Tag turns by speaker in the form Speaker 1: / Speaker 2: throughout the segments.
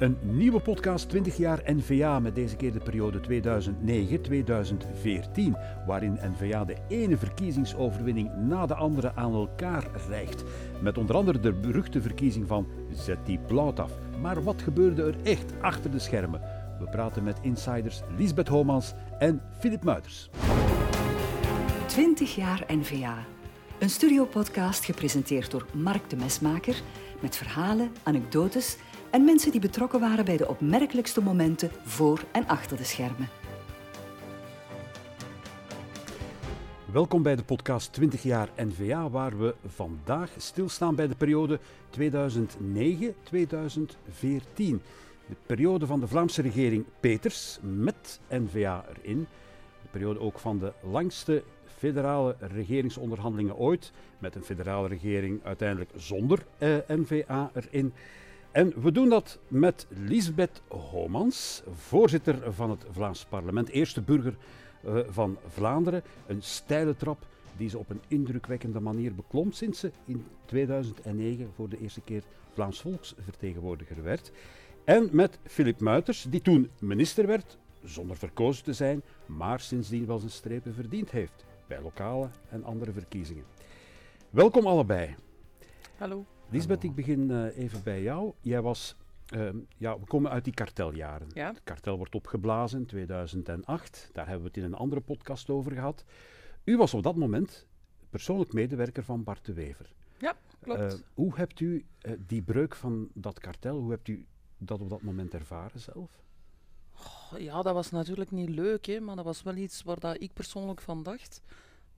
Speaker 1: Een nieuwe podcast 20 jaar NVA met deze keer de periode 2009-2014, waarin NVA de ene verkiezingsoverwinning na de andere aan elkaar rijgt. Met onder andere de beruchte verkiezing van Zet die blauw af. Maar wat gebeurde er echt achter de schermen? We praten met insiders Lisbeth Homans en Filip Muiters.
Speaker 2: 20 jaar NVA. Een studiopodcast gepresenteerd door Mark de Mesmaker met verhalen, anekdotes en mensen die betrokken waren bij de opmerkelijkste momenten voor en achter de schermen.
Speaker 1: Welkom bij de podcast 20 jaar NVA, waar we vandaag stilstaan bij de periode 2009-2014. De periode van de Vlaamse regering Peters met NVA erin. De periode ook van de langste federale regeringsonderhandelingen ooit, met een federale regering uiteindelijk zonder eh, NVA erin. En we doen dat met Lisbeth Homans, voorzitter van het Vlaams parlement, eerste burger uh, van Vlaanderen. Een steile trap die ze op een indrukwekkende manier beklom sinds ze in 2009 voor de eerste keer Vlaams volksvertegenwoordiger werd. En met Filip Muiters, die toen minister werd, zonder verkozen te zijn, maar sindsdien wel zijn strepen verdiend heeft bij lokale en andere verkiezingen. Welkom allebei.
Speaker 3: Hallo.
Speaker 1: Lisbeth, ik begin uh, even bij jou. Jij was, uh, ja, we komen uit die karteljaren.
Speaker 3: Ja.
Speaker 1: Het kartel wordt opgeblazen in 2008. Daar hebben we het in een andere podcast over gehad. U was op dat moment persoonlijk medewerker van Bart de Wever.
Speaker 3: Ja, klopt.
Speaker 1: Uh, hoe hebt u die breuk van dat kartel, hoe hebt u dat op dat moment ervaren zelf?
Speaker 3: Oh, ja, dat was natuurlijk niet leuk, hè, maar dat was wel iets waar dat ik persoonlijk van dacht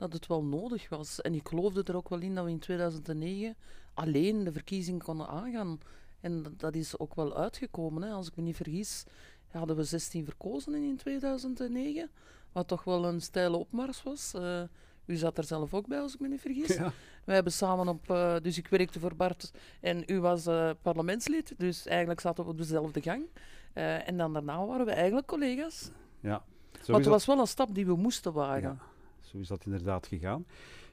Speaker 3: dat het wel nodig was. En ik geloofde er ook wel in dat we in 2009 alleen de verkiezing konden aangaan. En dat is ook wel uitgekomen. Hè. Als ik me niet vergis, hadden we 16 verkozen in 2009. Wat toch wel een steile opmars was. Uh, u zat er zelf ook bij, als ik me niet vergis.
Speaker 1: Ja.
Speaker 3: Wij hebben samen op... Uh, dus ik werkte voor Bart en u was uh, parlementslid. Dus eigenlijk zaten we op dezelfde gang. en dan daarna waren we eigenlijk collega's.
Speaker 1: Ja.
Speaker 3: Maar het was wel een stap die we moesten wagen.
Speaker 1: Ja. Zo is dat inderdaad gegaan.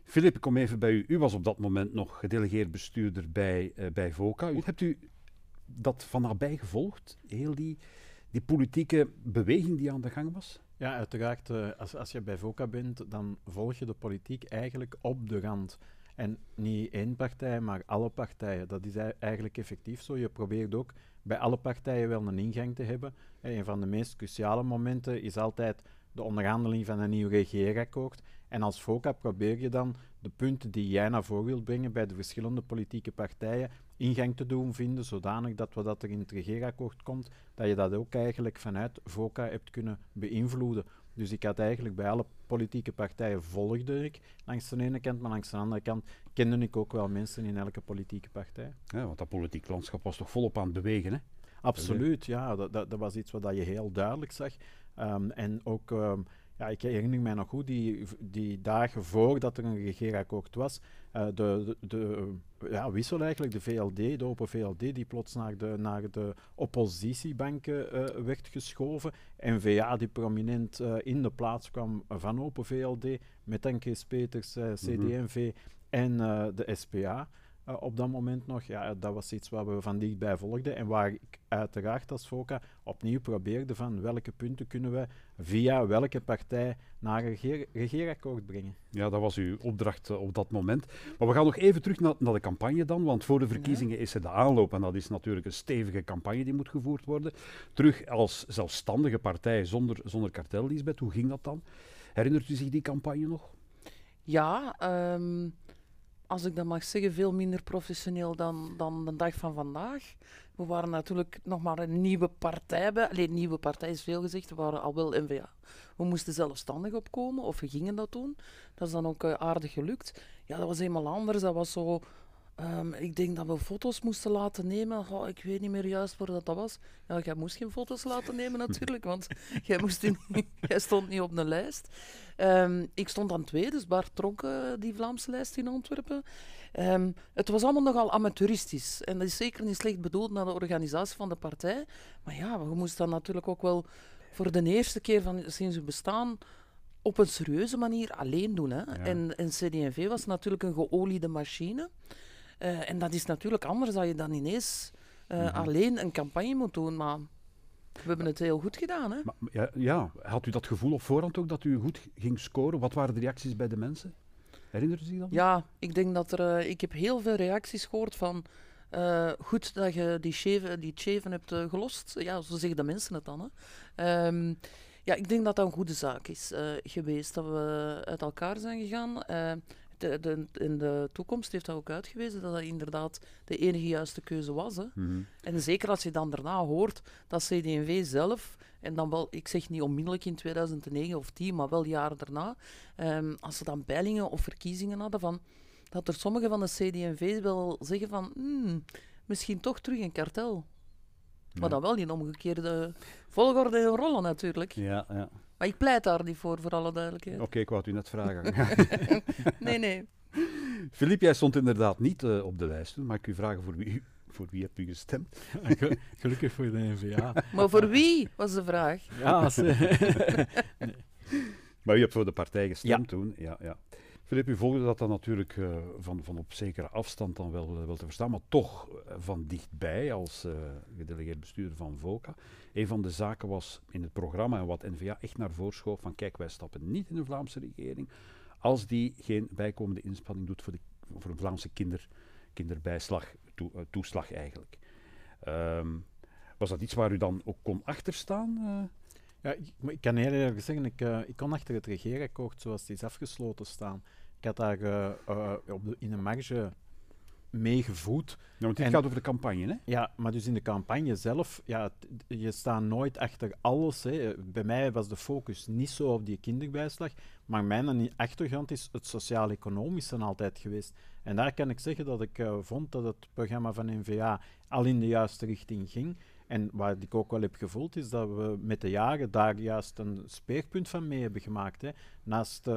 Speaker 1: Filip, ik kom even bij u. U was op dat moment nog gedelegeerd bestuurder bij, uh, bij VOCA. Hebt u dat van nabij gevolgd? Heel die, die politieke beweging die aan de gang was?
Speaker 4: Ja, uiteraard. Uh, als, als je bij VOCA bent, dan volg je de politiek eigenlijk op de rand. En niet één partij, maar alle partijen. Dat is eigenlijk effectief zo. Je probeert ook bij alle partijen wel een ingang te hebben. En een van de meest cruciale momenten is altijd de onderhandeling van een nieuw regeerakkoord. En als FOCA probeer je dan de punten die jij naar voren wilt brengen bij de verschillende politieke partijen ingang te doen vinden, zodanig dat wat er in het regeerakkoord komt, dat je dat ook eigenlijk vanuit FOCA hebt kunnen beïnvloeden. Dus ik had eigenlijk bij alle politieke partijen volgde ik langs de ene kant, maar langs de andere kant kende ik ook wel mensen in elke politieke partij.
Speaker 1: Ja, want dat politiek landschap was toch volop aan het bewegen, hè?
Speaker 4: Absoluut, ja. Dat, dat, dat was iets wat je heel duidelijk zag. Um, en ook, um, ja, ik herinner mij nog goed, die, die dagen voordat er een regeerakkoord was, uh, de, de, de ja, wissel eigenlijk, de VLD, de Open VLD, die plots naar de, naar de oppositiebanken uh, werd geschoven. N-VA die prominent uh, in de plaats kwam van Open VLD, met Chris Peters, CD&V mm -hmm. en de SPA. Uh, op dat moment nog, ja, dat was iets wat we van dichtbij volgden en waar ik uiteraard als FOCA opnieuw probeerde van welke punten kunnen we via welke partij naar een regeer regeerakkoord brengen.
Speaker 1: Ja, dat was uw opdracht uh, op dat moment. Maar we gaan nog even terug naar, naar de campagne dan, want voor de verkiezingen ja. is er de aanloop en dat is natuurlijk een stevige campagne die moet gevoerd worden. Terug als zelfstandige partij zonder, zonder kartel, Lisbeth, hoe ging dat dan? Herinnert u zich die campagne nog?
Speaker 3: Ja, um als ik dat mag zeggen, veel minder professioneel dan, dan de dag van vandaag. We waren natuurlijk nog maar een nieuwe partij bij. Alleen nieuwe partij is veel gezegd, we waren al wel NVA. We moesten zelfstandig opkomen, of we gingen dat doen. Dat is dan ook uh, aardig gelukt. Ja, dat was helemaal anders. Dat was zo Um, ik denk dat we foto's moesten laten nemen. Oh, ik weet niet meer juist waar dat, dat was. Ja, jij moest geen foto's laten nemen natuurlijk, want jij, moest jij stond niet op de lijst. Um, ik stond aan twee, dus Bart trok uh, die Vlaamse lijst in Antwerpen. Um, het was allemaal nogal amateuristisch. En dat is zeker niet slecht bedoeld naar de organisatie van de partij. Maar ja, we moesten dat natuurlijk ook wel voor de eerste keer van, sinds we bestaan op een serieuze manier alleen doen. Hè. Ja. En, en CD&V was natuurlijk een geoliede machine. Uh, en dat is natuurlijk anders dan je dan ineens eh,
Speaker 1: Mhm.
Speaker 3: alleen een campagne moet doen. Maar we hebben het heel goed gedaan. Hè?
Speaker 1: Maar, ja, ja, had u dat gevoel op voorhand ook dat u goed ging scoren? Wat waren de reacties bij de mensen? Herinnert u zich dat?
Speaker 3: Ja, ik denk dat er. eh, ik heb heel veel reacties gehoord van. eh, goed dat je die cheven, die cheven hebt eh, gelost. Ja, zo zeggen de mensen het dan. Hè. Ehm, ja, ik denk dat dat een goede zaak is eh, geweest dat we uit elkaar zijn gegaan. De, de, in de toekomst heeft dat ook uitgewezen dat dat inderdaad de enige juiste keuze was. Hè.
Speaker 1: Mhm.
Speaker 3: En zeker als je dan daarna hoort dat CD&V zelf, en dan wel, ik zeg niet onmiddellijk in 2009 of 10, maar wel jaren daarna, ehm, als ze dan peilingen of verkiezingen hadden, van, dat er sommigen van de CD&V wel zeggen van, hmm, misschien toch terug een kartel.
Speaker 1: Ja.
Speaker 3: Maar dan wel in omgekeerde volgorde en rollen natuurlijk.
Speaker 1: Ja, ja.
Speaker 3: Maar ik pleit daar niet voor, voor alle duidelijkheid.
Speaker 1: Oké, ik wou het u net vragen.
Speaker 3: Nee, nee.
Speaker 1: Filip, jij stond inderdaad niet eh, op de lijst toen. Mag ik u vragen voor wie, voor wie hebt u gestemd?
Speaker 4: Ge- Gelukkig voor de N-VA.
Speaker 3: Maar voor wie, was de vraag.
Speaker 4: Ja, als,
Speaker 1: Maar u hebt voor de partij gestemd
Speaker 4: Ja.
Speaker 1: toen. Ja, ja. Filip, u volgde dat dan natuurlijk eh, van, van op zekere afstand dan wel, wel te verstaan, maar toch eh, van dichtbij als eh, gedelegeerd bestuurder van VOCA. Een van de zaken was in het programma en wat NVA echt naar voren schoof van kijk, wij stappen niet in een Vlaamse regering als die geen bijkomende inspanning doet voor, de, voor een Vlaamse kinder, kinderbijslag, toe- toeslag eigenlijk. Ehm, was dat iets waar u dan ook kon achterstaan?
Speaker 4: Ja, ik, kan heel eerlijk zeggen, ik, ik kon achter het regeerakkoord zoals het is afgesloten staan. Ik had daar eh, eh, op de, in een marge mee gevoed.
Speaker 1: Nou, want dit
Speaker 4: En-
Speaker 1: gaat over de campagne, hè?
Speaker 4: Ja, maar dus in de campagne zelf, ja, t- je staat nooit achter alles. Hè. Bij mij was de focus niet zo op die kinderbijslag, maar mijn achtergrond is het sociaal-economische altijd geweest. En daar kan ik zeggen dat ik eh, vond dat het programma van NVA al in de juiste richting ging. En wat ik ook wel heb gevoeld, is dat we met de jaren daar juist een speerpunt van mee hebben gemaakt. Hè. Naast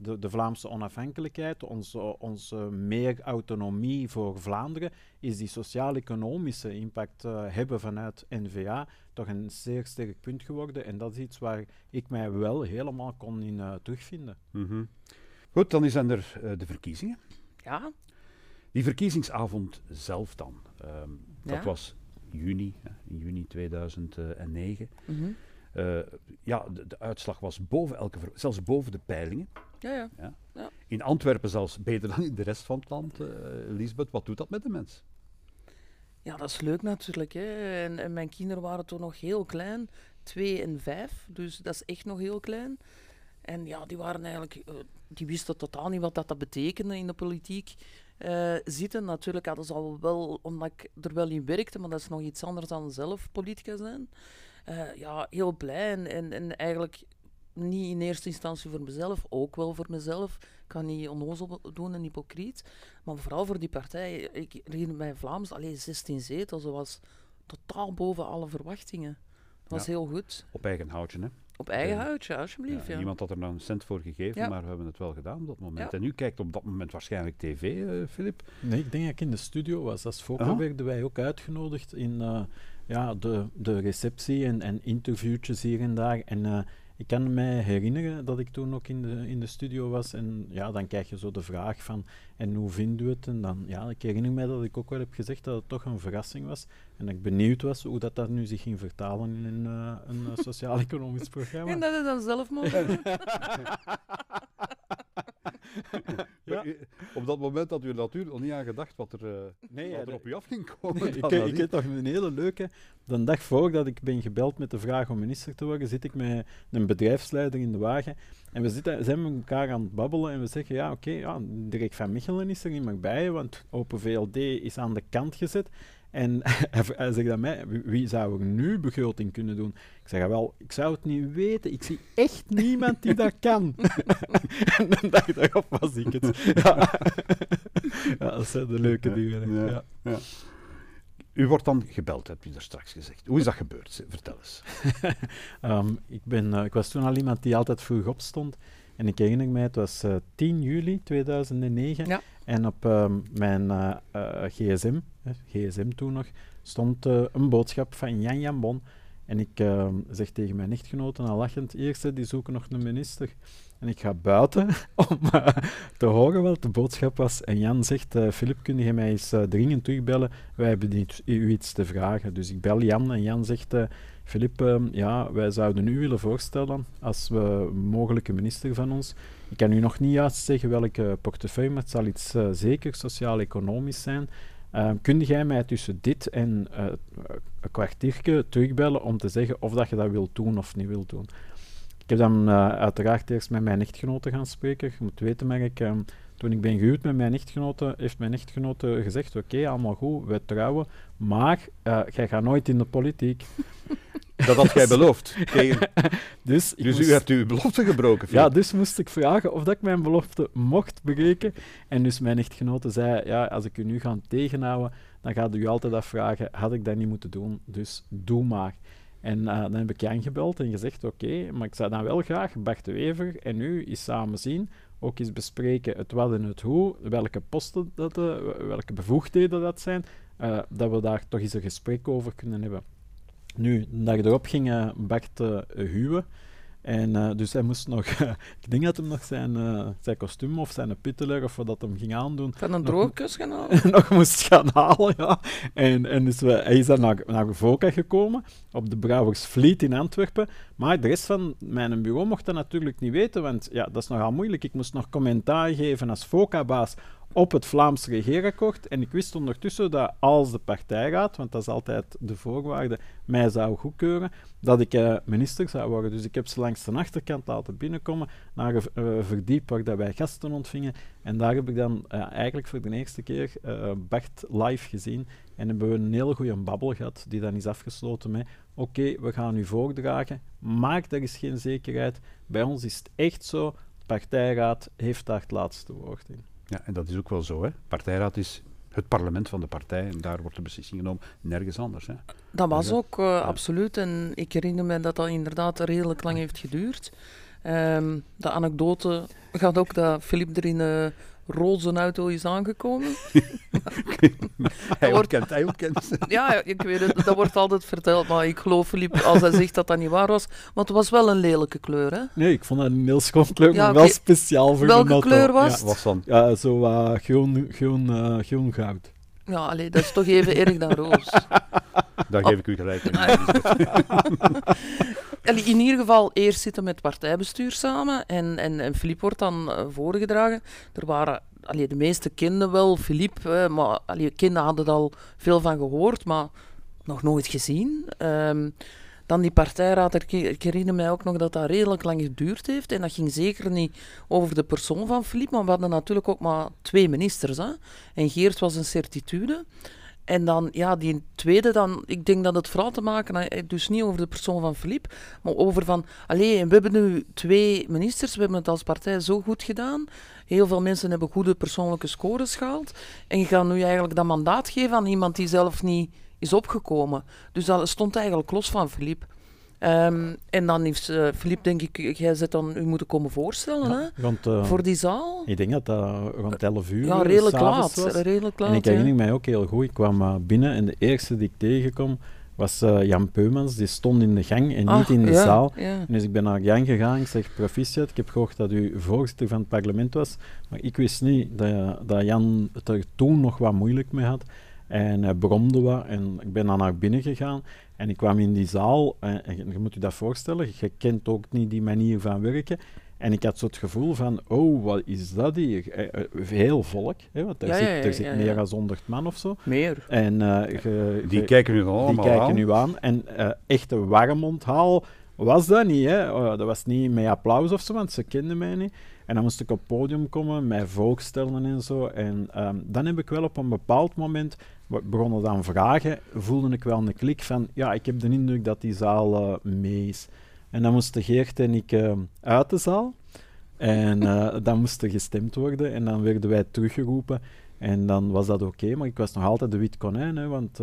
Speaker 4: de, de Vlaamse onafhankelijkheid, onze, onze meer autonomie voor Vlaanderen, is die sociaal-economische impact eh, hebben vanuit NVA toch een zeer sterk punt geworden. En dat is iets waar ik mij wel helemaal kon in eh, terugvinden.
Speaker 1: Mhm. Goed, dan zijn er eh, de verkiezingen.
Speaker 3: Ja,
Speaker 1: Die verkiezingsavond zelf dan. ehm, dat
Speaker 3: Ja.
Speaker 1: was juni, in juni 2009.
Speaker 3: mhm.
Speaker 1: Eh, ja, de, de uitslag was boven elke, zelfs boven de peilingen.
Speaker 3: ja, ja.
Speaker 1: In Antwerpen zelfs beter dan in de rest van het land. eh Lisbeth, wat doet dat met de mens?
Speaker 3: Ja, dat is leuk natuurlijk. Hè. En, en mijn kinderen waren toen nog heel klein, twee en vijf, dus dat is echt nog heel klein. En ja, die waren eigenlijk, eh, die wisten totaal niet wat dat, dat betekende in de politiek zitten. Natuurlijk hadden ze al wel, omdat ik er wel in werkte, maar dat is nog iets anders dan zelf politica zijn. Eh, ja, heel blij en, en, en eigenlijk niet in eerste instantie voor mezelf, ook wel voor mezelf. Ik kan niet onnozel doen en hypocriet. Maar vooral voor die partij. Ik herinner mij Vlaams, alleen 16 zetels. Dat was totaal boven alle verwachtingen. Dat was
Speaker 1: Ja.
Speaker 3: heel goed.
Speaker 1: Op eigen houtje, hè?
Speaker 3: Op eigen
Speaker 1: Ja.
Speaker 3: houtje, alsjeblieft.
Speaker 1: Ja,
Speaker 3: Ja,
Speaker 1: Niemand had er nou een cent voor gegeven,
Speaker 3: Ja.
Speaker 1: maar we hebben het wel gedaan op dat moment.
Speaker 3: Ja.
Speaker 1: En u kijkt op dat moment waarschijnlijk tv, eh Filip.
Speaker 4: Nee, ik denk dat ik in de studio was. Als
Speaker 1: Ah.
Speaker 4: werden wij ook uitgenodigd in eh, ja, de, de receptie en, en interviewtjes hier en daar. En eh, ik kan mij herinneren dat ik toen ook in de, in de studio was. En ja, dan krijg je zo de vraag van, en hoe vindt u het? En dan, ja, ik herinner mij dat ik ook wel heb gezegd dat het toch een verrassing was. En dat ik benieuwd was hoe dat, dat nu zich ging vertalen in een, eh, een eh, sociaal-economisch programma.
Speaker 3: En dat je dan zelf mogen doen.
Speaker 4: Ja.
Speaker 1: U- Op dat moment had u er natuurlijk nog niet aan gedacht wat er, eh,
Speaker 4: Nee,
Speaker 1: wat
Speaker 4: ja,
Speaker 1: er op u af ging komen.
Speaker 4: ik, heb toch een hele leuke. De dag voordat ik ben gebeld met de vraag om minister te worden, zit ik met een bedrijfsleider in de wagen. En we zitten, zijn met elkaar aan het babbelen en we zeggen: Ja, oké, ja, Dirk van Michelen is er niet meer bij, want Open VLD is aan de kant gezet. En hij, zegt aan mij: "Wie- zou er nu begroting kunnen doen? Ik zeg: "Ja, Wel, ik zou het niet weten. Ik zie echt niemand die dat kan. en de dag daarop was ik het. Ja, ja dat zijn de leuke dingen.
Speaker 1: Ja. U wordt dan gebeld, heb je er straks gezegd. Hoe is dat gebeurd? Vertel eens.
Speaker 4: Ehm, ik, ben, eh, ik was toen al iemand die altijd vroeg opstond. En ik herinner mij, het was eh, 10 juli 2009.
Speaker 3: Ja.
Speaker 4: En op ehm, mijn eh, eh, gsm, eh, gsm toen nog, stond eh, een boodschap van Jan Jan Bon. En ik ehm, zeg tegen mijn echtgenoten al lachend, eerste, die zoeken nog een minister. En ik ga buiten om eh, te horen wat de boodschap was. En Jan zegt, uh, Filip, kun je mij eens dringend terugbellen? Wij hebben u iets te vragen. Dus ik bel Jan en Jan zegt, Filip, ehm, ja, wij zouden u willen voorstellen als we mogelijke minister van ons. Ik kan u nog niet juist zeggen welke portefeuille, maar het zal iets zeker sociaal-economisch zijn. Uh, kun jij mij tussen dit en een kwartiertje terugbellen om te zeggen of dat je dat wilt doen of niet wilt doen? Ik heb dan uh, uiteraard eerst met mijn echtgenote gaan spreken. Je moet weten, maar ik, um, toen ik ben gehuwd met mijn echtgenote, heeft mijn echtgenote gezegd: Oké, allemaal goed, we trouwen, maar uh, jij gaat nooit in de politiek.
Speaker 1: Dat had jij beloofd.
Speaker 4: dus
Speaker 1: dus moest... u hebt uw belofte gebroken.
Speaker 4: Ja, dus moest ik vragen of dat ik mijn belofte mocht breken. En dus mijn echtgenote zei: Ja, als ik u nu ga tegenhouden, dan gaat u altijd afvragen: Had ik dat niet moeten doen? Dus doe maar. En uh, dan heb ik Jan gebeld en gezegd, oké, maar ik zou dan wel graag Bart de Wever en u eens samen zien, ook eens bespreken het wat en het hoe, welke posten dat, uh, welke bevoegdheden dat zijn, uh, dat we daar toch eens een gesprek over kunnen hebben. Nu, de dag erop ging Bart huwen. En uh, dus hij moest nog, ik denk dat hij nog zijn, uh, zijn kostuum of zijn pitteler of wat dat hem ging aandoen.
Speaker 3: Van een droogkus gaan halen?
Speaker 4: nog moest gaan halen, ja. En, en dus we, hij is dan naar, naar Voka gekomen, op de Brouwersvliet in Antwerpen. Maar de rest van mijn bureau mocht dat natuurlijk niet weten, want ja, dat is nogal moeilijk. Ik moest nog commentaar geven als Voka-baas op het Vlaams regeerakkoord. En ik wist ondertussen dat als de partijraad, want dat is altijd de voorwaarde, mij zou goedkeuren, dat ik uh, minister zou worden. Dus ik heb ze langs de achterkant laten binnenkomen naar een uh, verdiep waar wij gasten ontvingen. En daar heb ik dan uh, eigenlijk voor de eerste keer Bart live gezien. En hebben we een hele goede babbel gehad, die dan is afgesloten met oké, we gaan u voordragen, maar er is geen zekerheid. Bij ons is het echt zo, partijraad heeft daar het laatste woord in.
Speaker 1: Ja, en dat is ook wel zo. Hè. Partijraad is het parlement van de partij en daar wordt de beslissing genomen, nergens anders. Hè.
Speaker 3: Dat was ook uh, absoluut. En ik herinner me dat dat inderdaad redelijk lang heeft geduurd. Um, de anekdote gaat ook dat Filip er in uh, roze auto is aangekomen.
Speaker 1: hij ontkent, hij ontkent.
Speaker 3: ja, ik weet het, dat wordt altijd verteld, maar ik geloof Filip als hij zegt dat dat niet waar was. Want het was wel een lelijke kleur, hè?
Speaker 4: Nee, ik vond het een heel schoon kleur, ja, maar wel speciaal voor
Speaker 3: Welke
Speaker 4: de auto.
Speaker 3: kleur was het?
Speaker 1: Ja, was dan?
Speaker 4: Ja, zo uh, groen, groen, uh, groen goud.
Speaker 3: Ja, allee, dat is toch even erg dan roos.
Speaker 1: Daar geef ik u gelijk in.
Speaker 3: in ieder geval eerst zitten met het partijbestuur samen en, en, en Filip wordt dan uh, voorgedragen. Er waren, allee, de meeste kenden wel Filip, maar allee, kinderen hadden er al veel van gehoord, maar nog nooit gezien. Um, dan die partijraad, ik herinner mij ook nog dat dat redelijk lang geduurd heeft. En dat ging zeker niet over de persoon van Filip, maar we hadden natuurlijk ook maar twee ministers. Hè? En Geert was een certitude. En dan, ja, die tweede dan, ik denk dat het vooral te maken heeft, dus niet over de persoon van Filip, maar over van, alleen we hebben nu twee ministers, we hebben het als partij zo goed gedaan. Heel veel mensen hebben goede persoonlijke scores gehaald. En je gaat nu eigenlijk dat mandaat geven aan iemand die zelf niet is opgekomen. Dus dat stond eigenlijk los van Filip. Um, en dan heeft uh, Filip, denk ik, jij zit dan u moeten komen voorstellen ja, hè? Uh, voor die zaal.
Speaker 4: Ik denk dat dat rond 11 uur
Speaker 3: Ja, redelijk laat, was. redelijk laat.
Speaker 4: En ik herinner ja. mij ook heel goed. Ik kwam uh, binnen en de eerste die ik tegenkom was Jan Peumans. Die stond in de gang en
Speaker 3: Ach,
Speaker 4: niet in de
Speaker 3: ja,
Speaker 4: zaal.
Speaker 3: Ja.
Speaker 4: Dus ik ben naar Jan gegaan. Ik zeg, proficiat, ik heb gehoord dat u voorzitter van het parlement was. Maar ik wist niet dat, dat Jan het er toen nog wat moeilijk mee had. En hij bromde wat en ik ben dan naar binnen gegaan en ik kwam in die zaal en, en je moet je dat voorstellen, je kent ook niet die manier van werken. En ik had zo het gevoel van, oh, wat is dat hier? Eh, heel volk, hè, want er
Speaker 3: Ja,
Speaker 4: zit, er zit
Speaker 3: ja,
Speaker 4: meer
Speaker 3: ja.
Speaker 4: dan 100 man of zo.
Speaker 3: Meer.
Speaker 4: En eh,
Speaker 1: Die kijken nu allemaal
Speaker 4: die kijken
Speaker 1: aan.
Speaker 4: nu aan. En eh echt een warm onthaal was dat niet. Hè? Eh, dat was niet met applaus of zo, want ze kenden mij niet. En dan moest ik op het podium komen, mij voorstellen en zo. En ehm, dan heb ik wel op een bepaald moment begonnen dan vragen, voelde ik wel een klik van, ja, ik heb de indruk dat die zaal eh, mee is. En dan moesten Geert en ik eh, uit de zaal. En eh, dan moest er gestemd worden en dan werden wij teruggeroepen. En dan was dat oké, maar ik was nog altijd de wit konijn, hè, want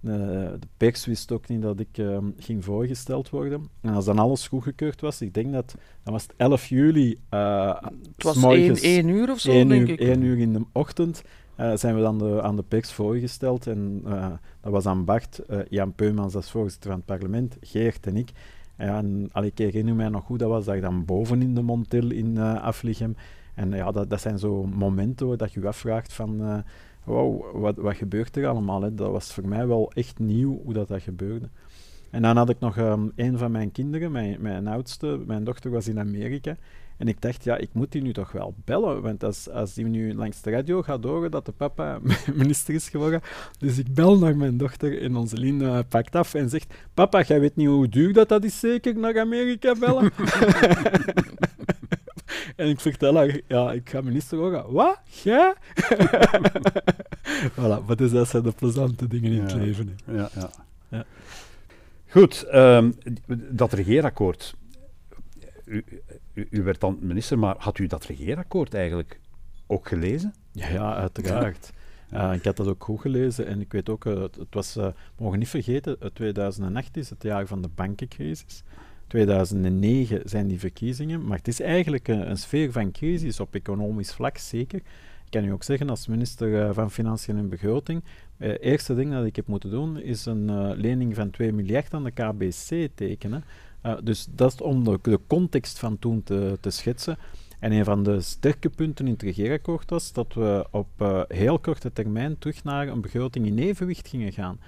Speaker 4: de, pers wist ook niet dat ik ging voorgesteld worden. En als dan alles goedgekeurd was, ik denk dat, dan was het 11 juli,
Speaker 3: Het was
Speaker 4: s morgens
Speaker 3: één, één uur of zo, denk
Speaker 4: uur,
Speaker 3: ik.
Speaker 4: één uur in de ochtend, eh, zijn we dan de, aan de pers voorgesteld. En eh, dat was aan Bart, eh, Jan Peumans als voorzitter van het parlement, Geert en ik. En allee, ik herinner mij nog goed, dat was dat dan boven in de Montil in uh. En ja, dat, dat zijn zo momenten dat je je afvraagt van, wow, wat, wat gebeurt er allemaal? Hè? Dat was voor mij wel echt nieuw hoe dat, dat gebeurde. En dan had ik nog um, een van mijn kinderen, mijn, mijn oudste, mijn dochter was in Amerika. En ik dacht, ja, ik moet die nu toch wel bellen. Want als, als die nu langs de radio gaat horen dat de papa minister is geworden. Dus ik bel naar mijn dochter en onze Lien pakt af en zegt: Papa, jij weet niet hoe duur dat, dat is, zeker naar Amerika bellen? en ik vertel haar: Ja, ik ga minister worden. Wat? Jij? voilà, maar dus dat zijn de plezante dingen in het leven.
Speaker 1: Ja, ja. ja. Goed, um, dat regeerakkoord. U, u, u, werd dan minister, maar had u dat regeerakkoord eigenlijk ook gelezen?
Speaker 4: Ja, ja uiteraard. Uh, ik had dat ook goed gelezen en ik weet ook, uh, het, het, was, uh, mogen niet vergeten, 2008 is het jaar van de bankencrisis. 2009 zijn die verkiezingen, maar het is eigenlijk een, een sfeer van crisis op economisch vlak, zeker. Ik kan u ook zeggen, als minister van Financiën en Begroting, het eerste ding dat ik heb moeten doen, is een lening van 2 miljard aan de KBC tekenen. Uh, dus dat is om de, de, context van toen te, te, schetsen. En een van de sterke punten in het regeerakkoord was dat we op uh, heel korte termijn terug naar een begroting in evenwicht gingen gaan.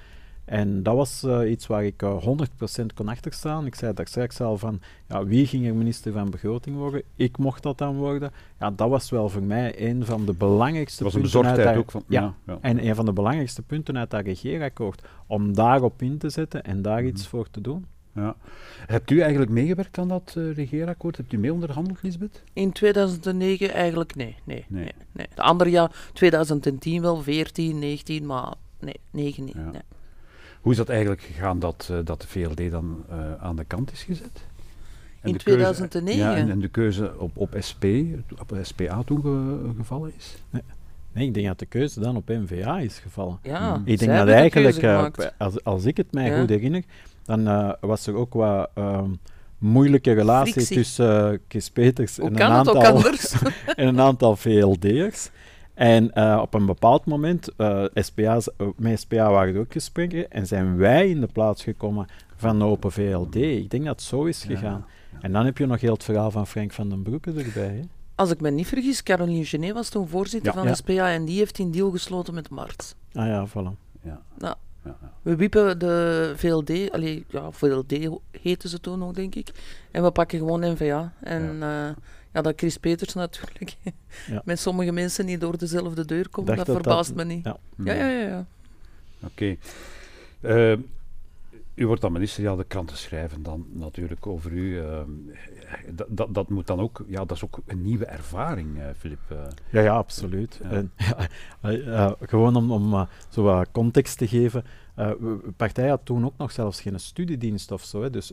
Speaker 4: En dat was uh, iets waar ik 100% kon achterstaan. Ik zei daar straks al van, ja, wie ging er minister van Begroting worden? Ik mocht dat dan worden. Ja, dat was wel voor mij een van de belangrijkste
Speaker 1: was punten.
Speaker 4: een
Speaker 1: bezorgdheid ook
Speaker 4: van. Ja, ja, ja, en een van de belangrijkste punten uit dat regeerakkoord. Om daarop in te zetten en daar mm -hmm. iets voor te doen.
Speaker 1: Ja. Hebt u eigenlijk meegewerkt aan dat uh, regeerakkoord? Hebt u mee onderhandeld, Lisbeth?
Speaker 3: In 2009 eigenlijk nee. Nee, nee. nee, nee. De andere jaar, 2010 wel, 14, 19, maar nee, 9 niet. Ja. Nee.
Speaker 1: Hoe is dat eigenlijk gegaan dat, uh, dat de VLD dan uh, aan de kant is gezet?
Speaker 3: En in 2009?
Speaker 1: Keuze, ja, en, en, de keuze op, op SP, op SPA toen ge, gevallen is?
Speaker 4: Nee. Nee, ik denk dat de keuze dan op NVA is gevallen.
Speaker 3: Ja,
Speaker 4: ik denk dat eigenlijk, uh, als, als ik het mij ja. goed herinner, dan uh, was er ook wat um, moeilijke relatie
Speaker 3: Frictie.
Speaker 4: tussen uh, Chris Peters en een, aantal,
Speaker 3: anders?
Speaker 4: en een aantal VLD'ers. En uh, op een bepaald moment, uh, SPA's, uh, met SPA waren er ook gesprekken en zijn wij in de plaats gekomen van de Open VLD. Ik denk dat het zo is gegaan. Ja. En dan heb je nog heel het verhaal van Frank van den Broeke erbij. Hè?
Speaker 3: Als ik me niet vergis, Caroline Genet was toen voorzitter
Speaker 4: Ja.
Speaker 3: van
Speaker 4: Ja.
Speaker 3: SPA en die heeft een deal gesloten met Mart.
Speaker 4: Ah ja, voilà.
Speaker 1: Ja.
Speaker 3: Nou,
Speaker 1: Ja, ja.
Speaker 3: we wiepen de VLD, allee, ja, VLD heette ze toen nog, denk ik. En we pakken gewoon NVA. En ja, ja dat Chris Peters natuurlijk met sommige mensen niet door dezelfde deur komt, dat,
Speaker 4: dat
Speaker 3: verbaast
Speaker 4: dat-
Speaker 3: me niet.
Speaker 4: ja.
Speaker 3: Ja, ja, ja. ja.
Speaker 1: Oké. U wordt dan minister, ja, de kranten schrijven dan natuurlijk over u. ehm, dat, dat, moet dan ook, ja, dat is ook een nieuwe ervaring, eh Filip. eh.
Speaker 4: Ja, ja, absoluut.
Speaker 1: Ja.
Speaker 4: Eh, gewoon om, om zo wat context te geven. de partij had toen ook nog zelfs geen studiedienst of zo. Hè. Dus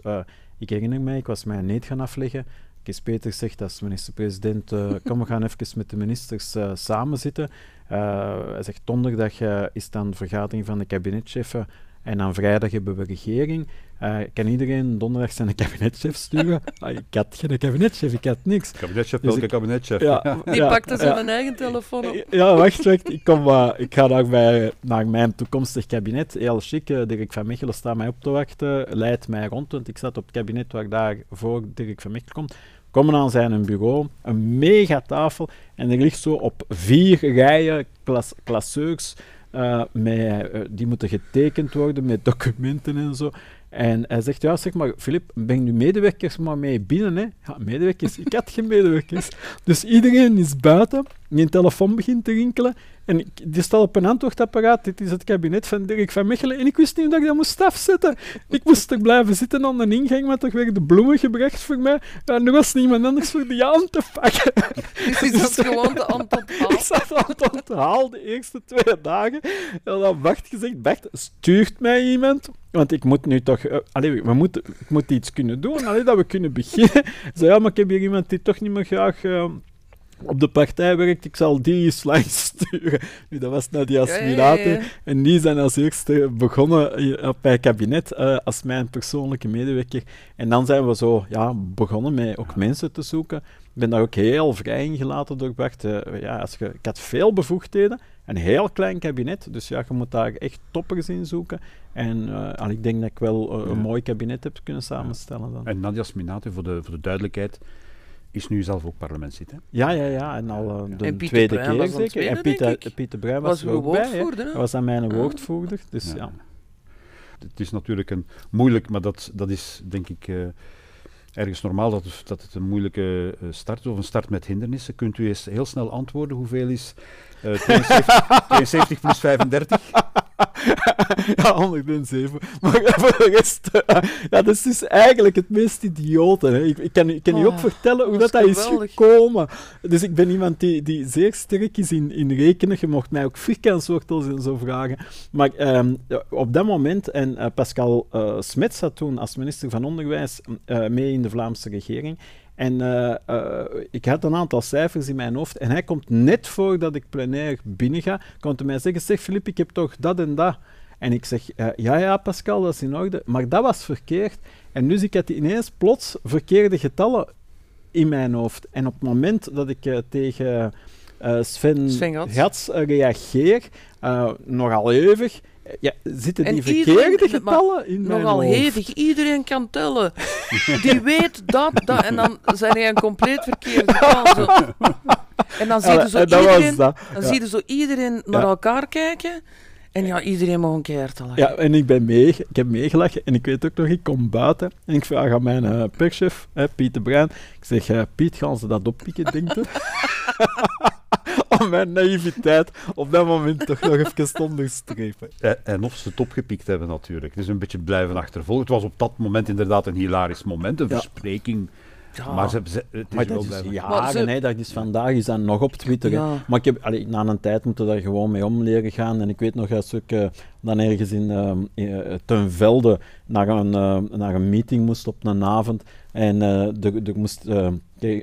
Speaker 4: ik herinner mij, ik was mijn neet gaan afleggen. Kees Peters zegt als minister-president, eh, kom we gaan even met de ministers eh, samen zitten. Eh, hij zegt donderdag is dan vergadering van de kabinetchefen en dan vrijdag hebben we regering. Eh, kan iedereen donderdag zijn kabinetchef sturen? Ah, ik had geen kabinetchef, ik had niks.
Speaker 1: Kabinetchef,
Speaker 4: Dus
Speaker 1: welke
Speaker 4: ik-
Speaker 1: kabinetchef?
Speaker 4: Ja,
Speaker 3: Die
Speaker 4: ja,
Speaker 3: pakte
Speaker 4: ja.
Speaker 3: zijn eigen telefoon op.
Speaker 4: Ja, wacht, wacht. Ik, kom, eh, ik ga naar, bij, naar mijn toekomstig kabinet. Heel chic. eh, Dirk van Mechelen staat mij op te wachten, leidt mij rond, want ik zat op het kabinet waar daar voor Dirk van Mechelen komt. Komen aan zijn bureau, een megatafel, en er ligt zo op vier rijen klas, klasseurs, eh, met, eh, die moeten getekend worden met documenten en zo. En hij zegt, ja, zeg maar, Filip, breng nu medewerkers maar mee binnen, hè. Ja, medewerkers, ik had geen medewerkers. Dus iedereen is buiten, die telefoon begint te rinkelen, en die staat op een antwoordapparaat, dit is het kabinet van Dirk van Mechelen, en ik wist niet dat ik dat moest afzetten. Ik moest er blijven zitten aan de ingang, want er werden bloemen gebracht voor mij, en er was niemand anders voor die aan te pakken.
Speaker 3: Dus die zat gewoon te aan het
Speaker 4: Ik zat aan het onthalen de eerste twee dagen. En dan Bart gezegd, Bart, stuurt mij iemand. Want ik moet nu toch... allee, we moeten, ik moet iets kunnen doen, allee, dat we kunnen beginnen. Zo, ja, maar ik heb hier iemand die toch niet meer graag... eh, op de partij werkt, ik zal die eens langs sturen. Nu, dat was Nadia
Speaker 3: ja, ja.
Speaker 4: En die zijn als eerste begonnen eh, op mijn kabinet eh, als mijn persoonlijke medewerker. En dan zijn we zo ja, begonnen met ook mensen te zoeken. Ik ben daar ook heel vrij in gelaten door Bart. Eh, ja, als je, ik had veel bevoegdheden. een heel klein kabinet. Dus ja, je moet daar echt toppers in zoeken. En uh, ik denk dat ik wel een mooi kabinet heb kunnen samenstellen. Dan.
Speaker 1: En Nadia Sminato, voor de, voor de duidelijkheid, is nu zelf ook parlementslid. Hè?
Speaker 4: Ja, ja, ja. En al uh, de en tweede keer zeker. Tweede, en Pieter, Pieter Bruin was, was er ook bij. Hij was aan mijn woordvoerder. Dus ja.
Speaker 1: Het is natuurlijk een moeilijk, maar dat, dat is denk ik uh, ergens normaal dat, dat het een moeilijke start is, of een start met hindernissen. Kunt u eens heel snel antwoorden? Hoeveel is uh, 72, 72 plus 35?
Speaker 4: ja, 107. Maar voor de rest, uh, ja, dat is dus eigenlijk het meest idiote. Hè. Ik, ik, kan, ik kan oh, je ook vertellen hoe dat, dat, is gekomen. Dus ik ben iemand die, die zeer sterk is in, in rekenen. Je mocht mij ook vierkantswortels en zo vragen. Maar um, op dat moment, en uh, Pascal uh, Smets zat toen als minister van Onderwijs mee in de Vlaamse regering. En uh, uh, ik had een aantal cijfers in mijn hoofd. En hij komt net voordat ik plenair binnen ga, komt hij mij zeggen: Zeg Filip, ik heb toch dat en dat. En ik zeg: uh, Ja, ja, Pascal, dat is in orde. Maar dat was verkeerd. En dus ik had ineens plots verkeerde getallen in mijn hoofd. En op het moment dat ik tegen Sven, Sven Gats reageer, nogal hevig, ja, zitten die verkeerde getallen in mijn
Speaker 3: Nogal hevig. Iedereen kan tellen. die weet dat, dat. En dan zijn hij een compleet verkeerde getal. En dan zie je zo, iedereen, dan zie je zo iedereen naar elkaar kijken. En ja, iedereen mag een keer te lachen.
Speaker 4: Ja, en ik ben mee, ik heb meegelachen. En ik weet ook nog, ik kom buiten en ik vraag aan mijn uh, perschef, uh, Piet de Bruin. Ik zeg, uh, Piet, gaan ze dat oppikken, denkt u? om mijn naïviteit op dat moment toch nog even te onderstrepen.
Speaker 1: En of ze het opgepikt hebben natuurlijk. Het is een beetje blijven achtervolgen. Het was op dat moment inderdaad een hilarisch moment, een verspreking ja. Maar, ze, ze, het is maar
Speaker 4: dat is jaren, hè, dat is vandaag is dat nog op Twitter. Maar ik heb, allee, na een tijd moeten daar gewoon mee om leren gaan. En ik weet nog als ik uh, dan ergens in, uh, ten velde naar een, uh, naar een meeting moest op een avond. En de, de moest,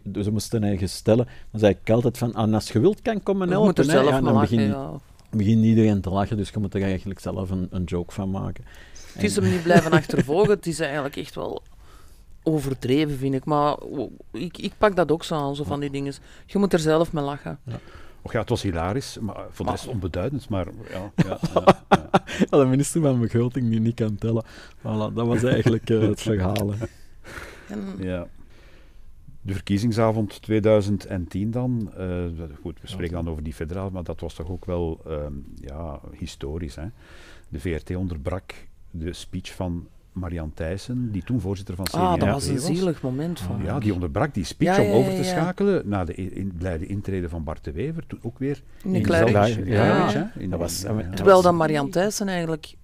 Speaker 4: dus ze moesten ergens stellen. Dan zei ik altijd van, ah, als je wilt kan komen helpen.
Speaker 3: Moet er zelf ja, dan begin,
Speaker 4: ja. begint iedereen te lachen, dus je moet er eigenlijk zelf een, een joke van maken.
Speaker 3: Het is hem niet blijven achtervolgen, het is eigenlijk echt wel overdreven, vind ik. Maar ik, ik pak dat ook zo aan, zo van die dingen. Je moet er zelf mee lachen. Ja.
Speaker 1: Och ja, het was hilarisch, maar voor de rest onbeduidend. Maar ja, ja,
Speaker 4: ja, de minister van Begroting die niet kan tellen. Voilà, dat was eigenlijk uh, het verhaal.
Speaker 1: Ja. De verkiezingsavond 2010 dan. Uh, goed, we spreken dan over die federaal, maar dat was toch ook wel um, ja, historisch. Hè? De VRT onderbrak de speech van Marian Thijssen, die toen voorzitter van CDA
Speaker 3: Ah, dat was een zielig moment van
Speaker 1: Ja, die onderbrak die speech om over te schakelen naar de in, bij de intrede van Bart de Wever, toen ook weer
Speaker 3: in, ja. dat was, Terwijl dan Marian Thijssen eigenlijk,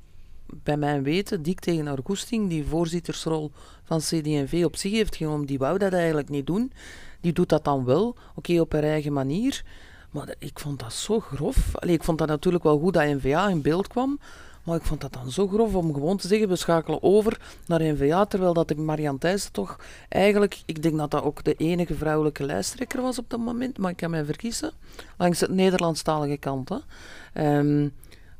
Speaker 3: bij mijn weten, dik tegen haar goesting, die voorzittersrol van CD&V op zich heeft genomen, die wou dat eigenlijk niet doen. Die doet dat dan wel, oké, op haar eigen manier. Maar ik vond dat zo grof. Allee, ik vond dat natuurlijk wel goed dat NVA in beeld kwam. Maar ik vond dat dan zo grof om gewoon te zeggen, we schakelen over naar NVA, terwijl dat de Marianne Thijssen toch eigenlijk, ik denk dat dat ook de enige vrouwelijke lijsttrekker was op dat moment, maar ik kan mij vergissen, langs het Nederlandstalige kant. Hè. Um,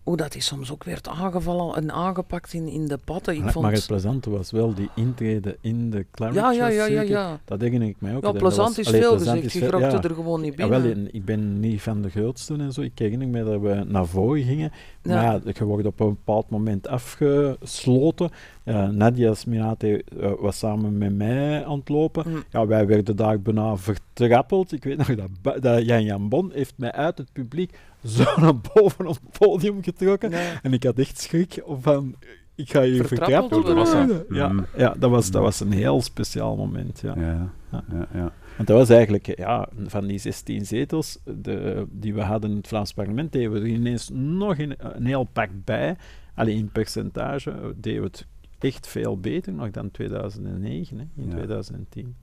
Speaker 3: hoe dat hij soms ook werd aangevallen en aangepakt in, in debatten. Ik
Speaker 4: maar,
Speaker 3: vond...
Speaker 4: maar het plezante was wel die intrede in de Climate
Speaker 3: ja, ja, ja, ja, ja.
Speaker 4: Dat herinner ik mij ook.
Speaker 3: Ja, plezant is veel gezegd. Je grokte er gewoon niet binnen.
Speaker 4: Ja, wel, ik ben niet van de grootste en zo. Ik herinner me dat we naar voren gingen. Maar je wordt op een bepaald moment afgesloten. Uh, Nadia Sminate uh, was samen met mij aan het lopen. Mm. Ja, wij werden daar bijna vertrappeld. Ik weet nog dat, dat Jan Jan Bon heeft mij uit het publiek zo naar boven op het podium getrokken. En ik had echt schrik van, ik ga je vertrappeld worden. Ja, mm. ja dat, was, dat was een heel speciaal moment. Ja. Ja, ja. ja, Want dat was eigenlijk, ja, van die 16 zetels de, die we hadden in het Vlaams parlement, deden we er ineens nog een, een heel pak bij. Alleen in percentage deden we het echt veel beter nog dan 2009, hè, in 2010.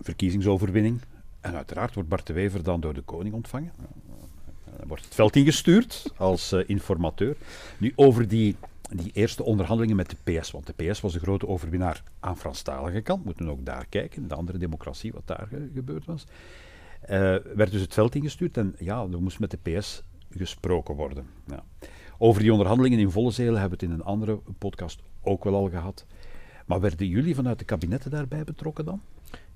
Speaker 1: Verkiezingsoverwinning. En uiteraard wordt Bart de Wever dan door de koning ontvangen. Dan wordt het veld ingestuurd als uh, informateur. Nu over die, die eerste onderhandelingen met de PS, want de PS was de grote overwinnaar aan Franstalige kant, moeten we ook daar kijken, de andere democratie, wat daar gebeurd was. Uh, werd dus het veld ingestuurd en ja, er moest met de PS gesproken worden. Ja. Over die onderhandelingen in volle zelen hebben we het in een andere podcast ook wel al gehad. Maar werden jullie vanuit de kabinetten daarbij betrokken dan?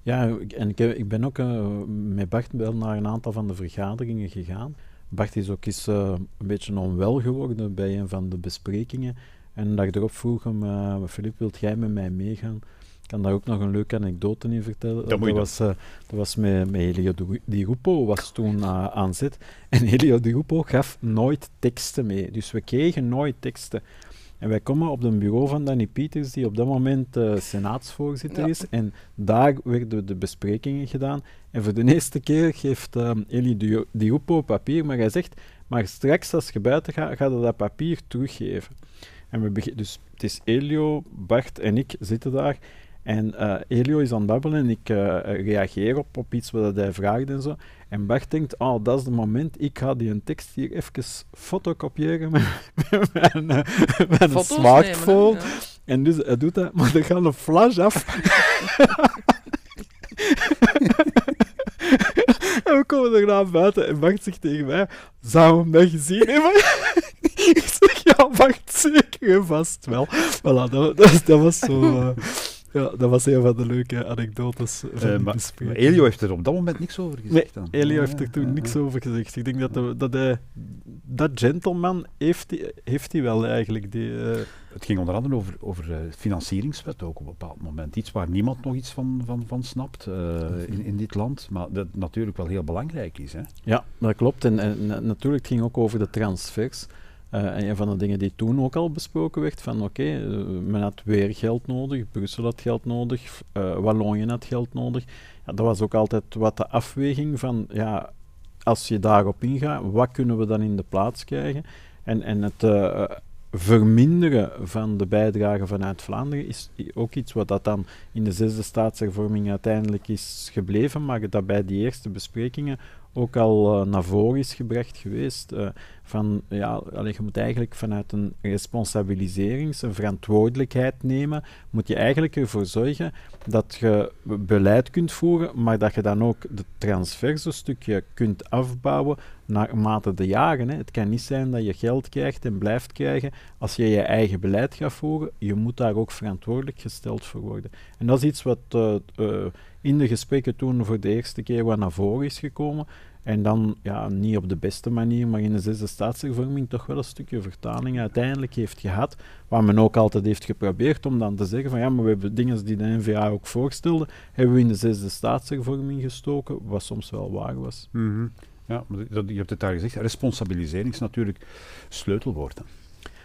Speaker 4: Ja, en ik, ik ben ook uh, met Bart wel naar een aantal van de vergaderingen gegaan. Bart is ook eens eh, een beetje onwel geworden bij een van de besprekingen. En erop vroeg hem, uh, Filip, wilt jij met mij meegaan? Ik kan daar ook nog een leuke anekdote in vertellen.
Speaker 1: Dat,
Speaker 4: dat was, uh, dat was met, met Helio Di Rupo, was toen uh, aan zet. En Helio Di Rupo gaf nooit teksten mee. Dus we kregen nooit teksten. En wij komen op het bureau van Danny Pieters, die op dat moment uh, senaatsvoorzitter ja. is. En daar werden de besprekingen gedaan. En voor de eerste keer geeft Elie Di, Di Rupo papier, maar hij zegt, maar straks als je buiten gaat, gaat hij dat papier teruggeven. En we dus het is Elio, Bart en ik zitten daar. En uh, Elio is aan het babbelen en ik uh, reageer op, op iets wat hij vraagt en zo. En Bart denkt, oh, dat is het moment, ik ga die een tekst hier even fotocopiëren met, met mijn, smartphone. Nemen, ja. En dus hij doet dat, maar er gaat een flash af. en we komen daarna buiten en Bart zegt tegen mij, zou hem dat gezien hebben? ik zeg, ja, Bart, zeker vast wel. Voilà, dat, dat, dat was zo... Ja, dat was een van de leuke anekdotes van uh,
Speaker 1: maar, maar Elio heeft er op dat moment niks over gezegd.
Speaker 4: Nee,
Speaker 1: dan.
Speaker 4: Elio ja, heeft er toen ja, niks ja. over gezegd. Ik denk dat, de, dat hij, dat gentleman heeft hij, heeft hij wel eigenlijk. Die, uh...
Speaker 1: Het ging onder andere over, over uh, financieringswet ook op een bepaald moment. Iets waar niemand nog iets van, van, van snapt in, in dit land, maar dat natuurlijk wel heel belangrijk is. Hè?
Speaker 4: Ja, dat klopt. En, en natuurlijk het ging ook over de transfers. Uh, en een van de dingen die toen ook al besproken werd, van oké, uh, men had weer geld nodig, Brussel had geld nodig, uh, Wallonië had geld nodig. Ja, dat was ook altijd wat de afweging van, ja, als je daarop ingaat, wat kunnen we dan in de plaats krijgen? En, en het verminderen van de bijdrage vanuit Vlaanderen is ook iets wat dat dan in de zesde staatshervorming uiteindelijk is gebleven, maar dat bij die eerste besprekingen ook al uh, naar voren is gebracht geweest. Uh, van, ja, je moet eigenlijk vanuit een responsabiliserings- een verantwoordelijkheid nemen, moet je eigenlijk ervoor zorgen dat je beleid kunt voeren, maar dat je dan ook het transverse stukje kunt afbouwen naarmate de jaren. Hè. Het kan niet zijn dat je geld krijgt en blijft krijgen als je je eigen beleid gaat voeren. Je moet daar ook verantwoordelijk gesteld voor worden. En dat is iets wat uh, in de gesprekken toen voor de eerste keer wat naar voren is gekomen. En dan, ja, niet op de beste manier, maar in de zesde staatshervorming toch wel een stukje vertaling uiteindelijk heeft gehad. Waar men ook altijd heeft geprobeerd om dan te zeggen van ja, maar we hebben dingen die de NVA ook voorstelde, hebben we in de zesde staatshervorming gestoken, wat soms wel waar was.
Speaker 1: Mm -hmm. Ja, je hebt het daar gezegd, responsabilisering is natuurlijk sleutelwoord.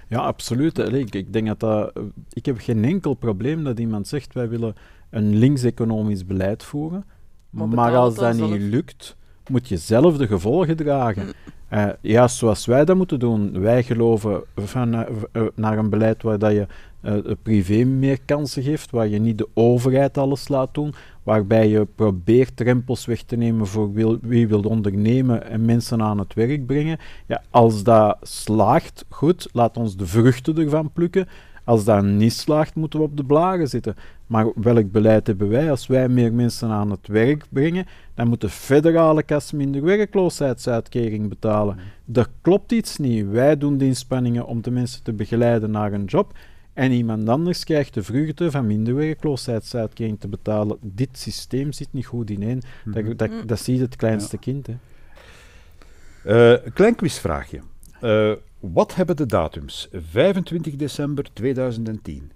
Speaker 4: Ja, absoluut. Ik, ik denk dat dat... Ik heb geen enkel probleem dat iemand zegt, wij willen een links-economisch beleid voeren, maar, maar als dat niet lukt moet je zelf de gevolgen dragen. Uh, juist zoals wij dat moeten doen. Wij geloven van, uh, uh, naar een beleid waar dat je privé meer kansen geeft, waar je niet de overheid alles laat doen, waarbij je probeert drempels weg te nemen voor wil, wie wil ondernemen en mensen aan het werk brengen. Ja, als dat slaagt, goed, laat ons de vruchten ervan plukken. Als dat niet slaagt, moeten we op de blaren zitten. Maar welk beleid hebben wij? Als wij meer mensen aan het werk brengen, dan moet de federale kas minder werkloosheidsuitkering betalen. Dat klopt iets niet. Wij doen de inspanningen om de mensen te begeleiden naar een job. En iemand anders krijgt de vruchten van minder werkloosheidsuitkering te betalen. Dit systeem zit niet goed ineen. Mm -hmm. dat, dat, dat ziet het kleinste ja. kind. Hè.
Speaker 1: Uh, klein quizvraagje. Uh, wat hebben de datums 25 december 2010,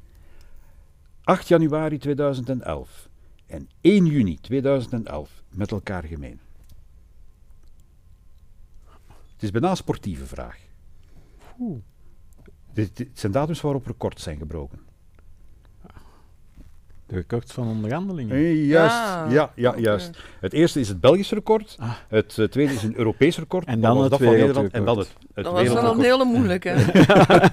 Speaker 1: 8 januari 2011 en 1 juni 2011 met elkaar gemeen? Het is bijna een sportieve vraag.
Speaker 4: Oeh.
Speaker 1: Dit, dit zijn datums waarop records zijn gebroken.
Speaker 4: De records van onderhandelingen?
Speaker 1: Eh, juist, ja, ja, ja okay. juist. Het eerste is het Belgisch record, ah. het uh, tweede is een Europees record,
Speaker 4: en dan het
Speaker 1: dat van Nederland, en dan het, het
Speaker 3: Dat was wel een hele moeilijke.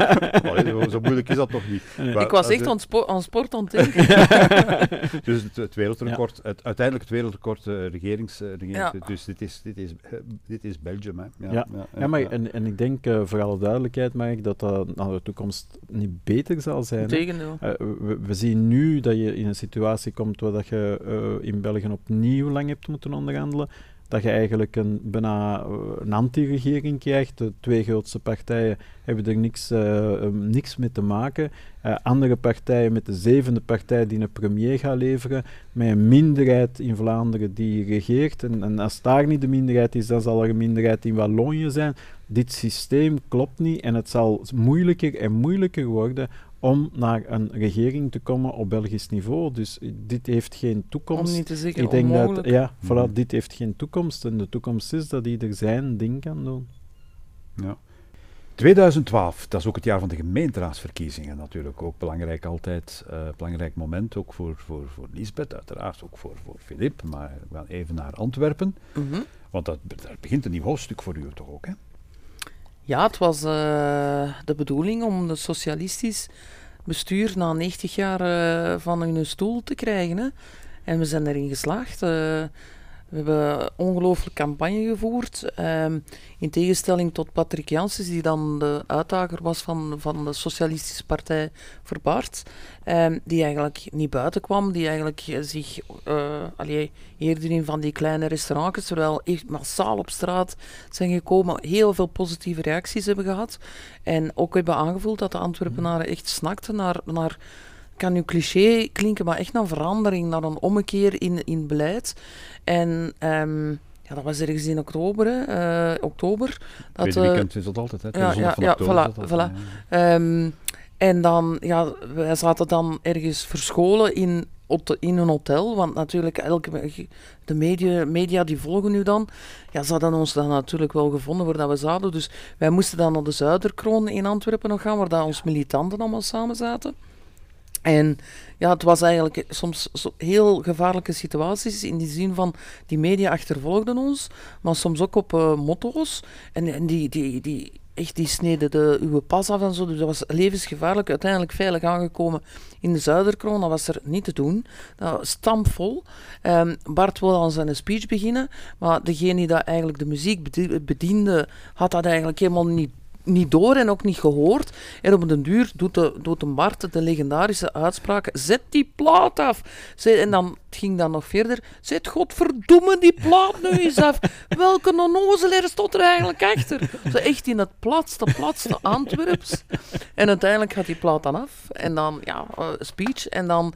Speaker 1: Allee, zo moeilijk is dat toch niet.
Speaker 3: Nee. Maar, ik was echt aan, spo aan sport aan het
Speaker 1: dus het, het wereldrecord, ja. het, uiteindelijk het wereldrecord uh, regerings... Uh, regerings ja. Dus dit is, dit is, uh, dit is Belgium. Hè.
Speaker 4: Ja, ja. ja, ja maar en, en ik denk, voor alle duidelijkheid, Mike, dat dat naar de toekomst niet beter zal zijn.
Speaker 3: Tegendeel.
Speaker 4: We, we zien nu dat je in een situatie komt waar dat je uh, in België opnieuw lang hebt moeten onderhandelen, dat je eigenlijk een, bijna eh, een anti-regering krijgt. De twee grootste partijen hebben er niks, uh, niks mee te maken. Andere partijen met de zevende partij die een premier gaat leveren, met een minderheid in Vlaanderen die regeert. En, en als daar niet de minderheid is, dan zal er een minderheid in Wallonië zijn. Dit systeem klopt niet en het zal moeilijker en moeilijker worden om naar een regering te komen op Belgisch niveau. Dus dit heeft geen toekomst.
Speaker 3: Om niet te zeggen
Speaker 4: Ik denk
Speaker 3: onmogelijk.
Speaker 4: dat, ja, voilà,
Speaker 1: Mhm.
Speaker 4: dit heeft geen toekomst. En de toekomst is dat ieder zijn ding kan doen.
Speaker 1: Ja. 2012, dat is ook het jaar van de gemeenteraadsverkiezingen natuurlijk. Ook belangrijk altijd, eh, belangrijk moment ook voor, voor, voor Lisbeth, uiteraard ook voor, voor Filip. Maar we gaan even naar Antwerpen,
Speaker 3: Mhm.
Speaker 1: want dat, daar begint een nieuw hoofdstuk voor u toch ook, hè?
Speaker 3: Ja, het was eh, de bedoeling om de socialistisch bestuur na 90 jaar eh, van hun stoel te krijgen. Hè. En we zijn erin geslaagd. Eh, we hebben ongelooflijk campagne gevoerd. Ehm, in tegenstelling tot Patrick Janssens, die dan de uitdager was van, van de Socialistische Partij voor Bart. ehm, die eigenlijk niet buiten kwam, die eigenlijk eh, zich eh, allee, eerder in van die kleine restaurantjes, terwijl echt massaal op straat zijn gekomen, heel veel positieve reacties hebben gehad. En ook hebben aangevoeld dat de Antwerpenaren echt snakten naar, naar kan nu cliché klinken, maar echt naar verandering, naar een ommekeer in, in beleid. En ehm, ja, dat was ergens in oktober. Hè, eh, oktober dat,
Speaker 1: Tweede
Speaker 3: eh,
Speaker 1: weekend is dat altijd, hè?
Speaker 3: Ja, ja, ja, voilà,
Speaker 1: dat altijd,
Speaker 3: voilà.
Speaker 1: ja.
Speaker 3: Ehm, en dan, ja, wij zaten dan ergens verscholen in, in een hotel, want natuurlijk, elke, de media, media die volgen nu dan, ja, ze hadden ons dan natuurlijk wel gevonden waar dat we zaten. Dus wij moesten dan naar de Zuiderkroon in Antwerpen nog gaan, waar dat ons militanten allemaal samen zaten. En ja, het was eigenlijk soms heel gevaarlijke situaties in die zin van die media achtervolgden ons, maar soms ook op eh, motto's. En, en die, die, die, echt, die sneden de, uw pas af en zo, dus dat was levensgevaarlijk. Uiteindelijk veilig aangekomen in de Zuiderkroon, dat was er niet te doen. Dat was stampvol. Ehm, Bart wilde aan zijn speech beginnen, maar degene die dat eigenlijk de muziek bedie- bediende, had dat eigenlijk helemaal niet niet door en ook niet gehoord. En op den duur doet de, doet de Bart de legendarische uitspraak: zet die plaat af. Zet- en dan het ging dan nog verder. Zet godverdomme die plaat nu eens af. Welke onnozelaar stond er eigenlijk achter? Zo echt in het platste, platste Antwerps. En uiteindelijk gaat die plaat dan af. En dan, ja, eh, speech. En dan,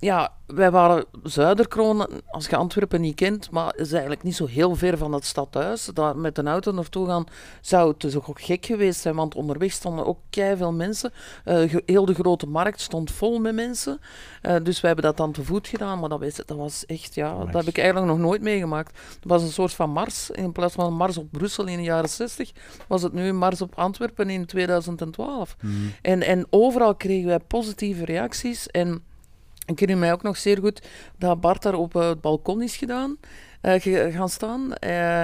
Speaker 3: ja, wij waren Zuiderkroon, als je Antwerpen niet kent, maar is eigenlijk niet zo heel ver van het stadhuis. Daar met een auto naartoe gaan zou het dus ook gek geweest zijn, want onderweg stonden ook veel mensen. Eh, heel de grote markt stond vol met mensen. Eh, dus wij hebben dat dan te voet gedaan, maar dat, dat was echt, ja, dat heb ik eigenlijk nog nooit meegemaakt. Het was een soort van mars. In plaats van een mars op Brussel in de jaren 60, was het nu een mars op Antwerpen in 2012. En, en overal kregen wij positieve reacties. En ik herinner mij ook nog zeer goed dat Bart daar op eh, het balkon is gedaan, eh, gaan staan. eh,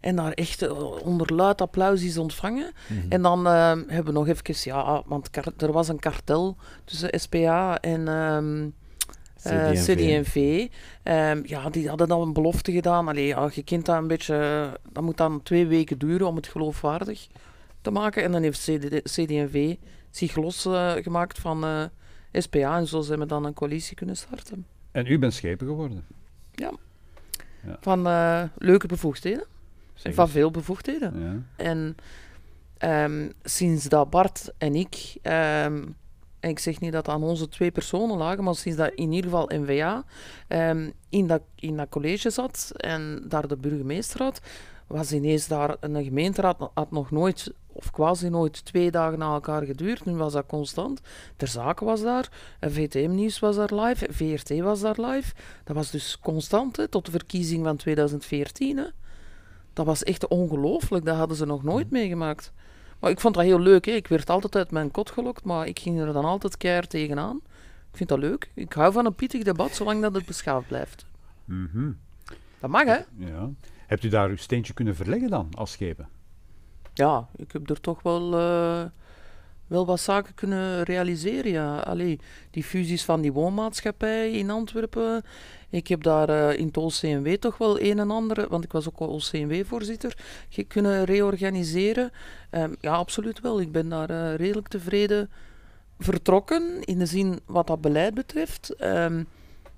Speaker 3: en daar echt onder luid applaus is ontvangen. En dan hebben we nog even, ja, want er was een kartel tussen SPA en ehm, eh,
Speaker 4: CD&V.
Speaker 3: CD&V. Ehm, ja, die hadden dan een belofte gedaan. Allee, ja, je kent dat een beetje, dat moet dan twee weken duren om het geloofwaardig te maken. En dan heeft CD, CD&V zich losgemaakt van SPA en zo zijn we dan een coalitie kunnen starten.
Speaker 1: En u bent schepen geworden.
Speaker 3: Van eh, leuke bevoegdheden, van veel bevoegdheden.
Speaker 1: Ja.
Speaker 3: En ehm, sinds dat Bart en ik, ehm, en ik zeg niet dat aan onze twee personen lagen, maar sinds dat in ieder geval NVA ehm, in, dat, in dat college zat en daar de burgemeester had, was ineens daar een gemeenteraad, had nog nooit, of quasi nooit, twee dagen na elkaar geduurd. Nu was dat constant. Ter Zaken was daar, en VTM-nieuws was daar live, VRT was daar live. Dat was dus constant, hè, tot de verkiezing van 2014. Hè. Dat was echt ongelooflijk, dat hadden ze nog nooit meegemaakt. Maar ik vond dat heel leuk, hè. ik werd altijd uit mijn kot gelokt, maar ik ging er dan altijd keihard tegenaan. Ik vind dat leuk. Ik hou van een pittig debat, zolang dat het beschaafd blijft.
Speaker 1: Mhm.
Speaker 3: Dat mag, hè?
Speaker 1: ja. Hebt u daar uw steentje kunnen verleggen dan, als schepen?
Speaker 3: Ja, ik heb er toch wel, eh, wel wat zaken kunnen realiseren. Ja. Allee, die fusies van die woonmaatschappij in Antwerpen. Ik heb daar eh, in het OCMW toch wel een en ander, want ik was ook OCMW-voorzitter, kunnen reorganiseren. Ehm, ja, absoluut wel. Ik ben daar eh, redelijk tevreden vertrokken, in de zin wat dat beleid betreft. Ehm,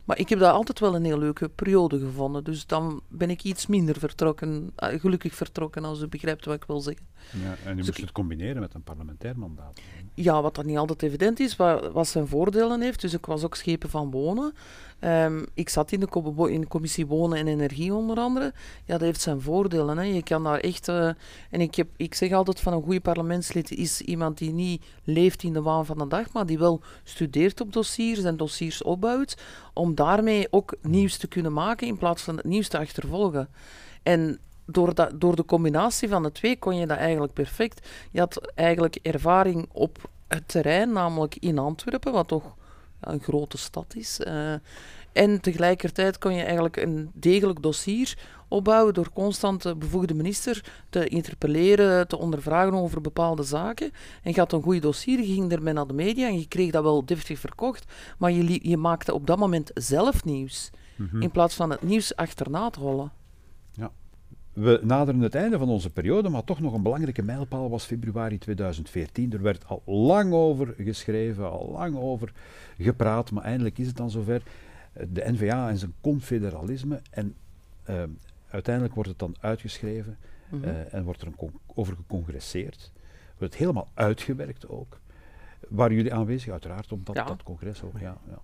Speaker 3: Maar ik heb dat altijd wel een heel leuke periode gevonden. Dus dan ben ik iets minder vertrokken, eh, gelukkig vertrokken, als u begrijpt wat ik wil zeggen.
Speaker 1: Ja, en u
Speaker 3: Dus
Speaker 1: moest
Speaker 3: ik-
Speaker 1: het combineren met een parlementair mandaat.
Speaker 3: Ja, wat dat niet altijd evident is, wat, wat zijn voordelen heeft. Dus ik was ook schepen van wonen. Ehm, ik zat in de, in commissie Wonen en Energie onder andere. Ja, dat heeft zijn voordelen. Hè. Je kan daar echt... eh, en ik, heb, ik zeg altijd van een goede parlementslid is iemand die niet leeft in de waan van de dag, maar die wel studeert op dossiers en dossiers opbouwt, om daarmee ook nieuws te kunnen maken in plaats van het nieuws te achtervolgen. En door, dat, door de combinatie van de twee kon je dat eigenlijk perfect. Je had eigenlijk ervaring op het terrein, namelijk in Antwerpen, wat toch een grote stad is. eh, en tegelijkertijd kon je eigenlijk een degelijk dossier opbouwen door constant de bevoegde minister te interpelleren, te ondervragen over bepaalde zaken. En je had een goed dossier, je ging ermee naar de media en je kreeg dat wel deftig verkocht, maar je, je maakte op dat moment zelf nieuws,
Speaker 1: Mhm.
Speaker 3: in plaats van het nieuws achterna te rollen.
Speaker 1: We naderen het einde van onze periode, maar toch nog een belangrijke mijlpaal was februari 2014. Er werd al lang over geschreven, al lang over gepraat, maar eindelijk is het dan zover. Eh, De NVA en zijn confederalisme. En eh, uiteindelijk wordt het dan uitgeschreven
Speaker 3: Mhm.
Speaker 1: eh, en wordt er een con- over gecongresseerd. Wordt het helemaal uitgewerkt ook. Waren jullie aanwezig? Uiteraard, op dat,
Speaker 3: Ja.
Speaker 1: dat congres ook. Ja, ja.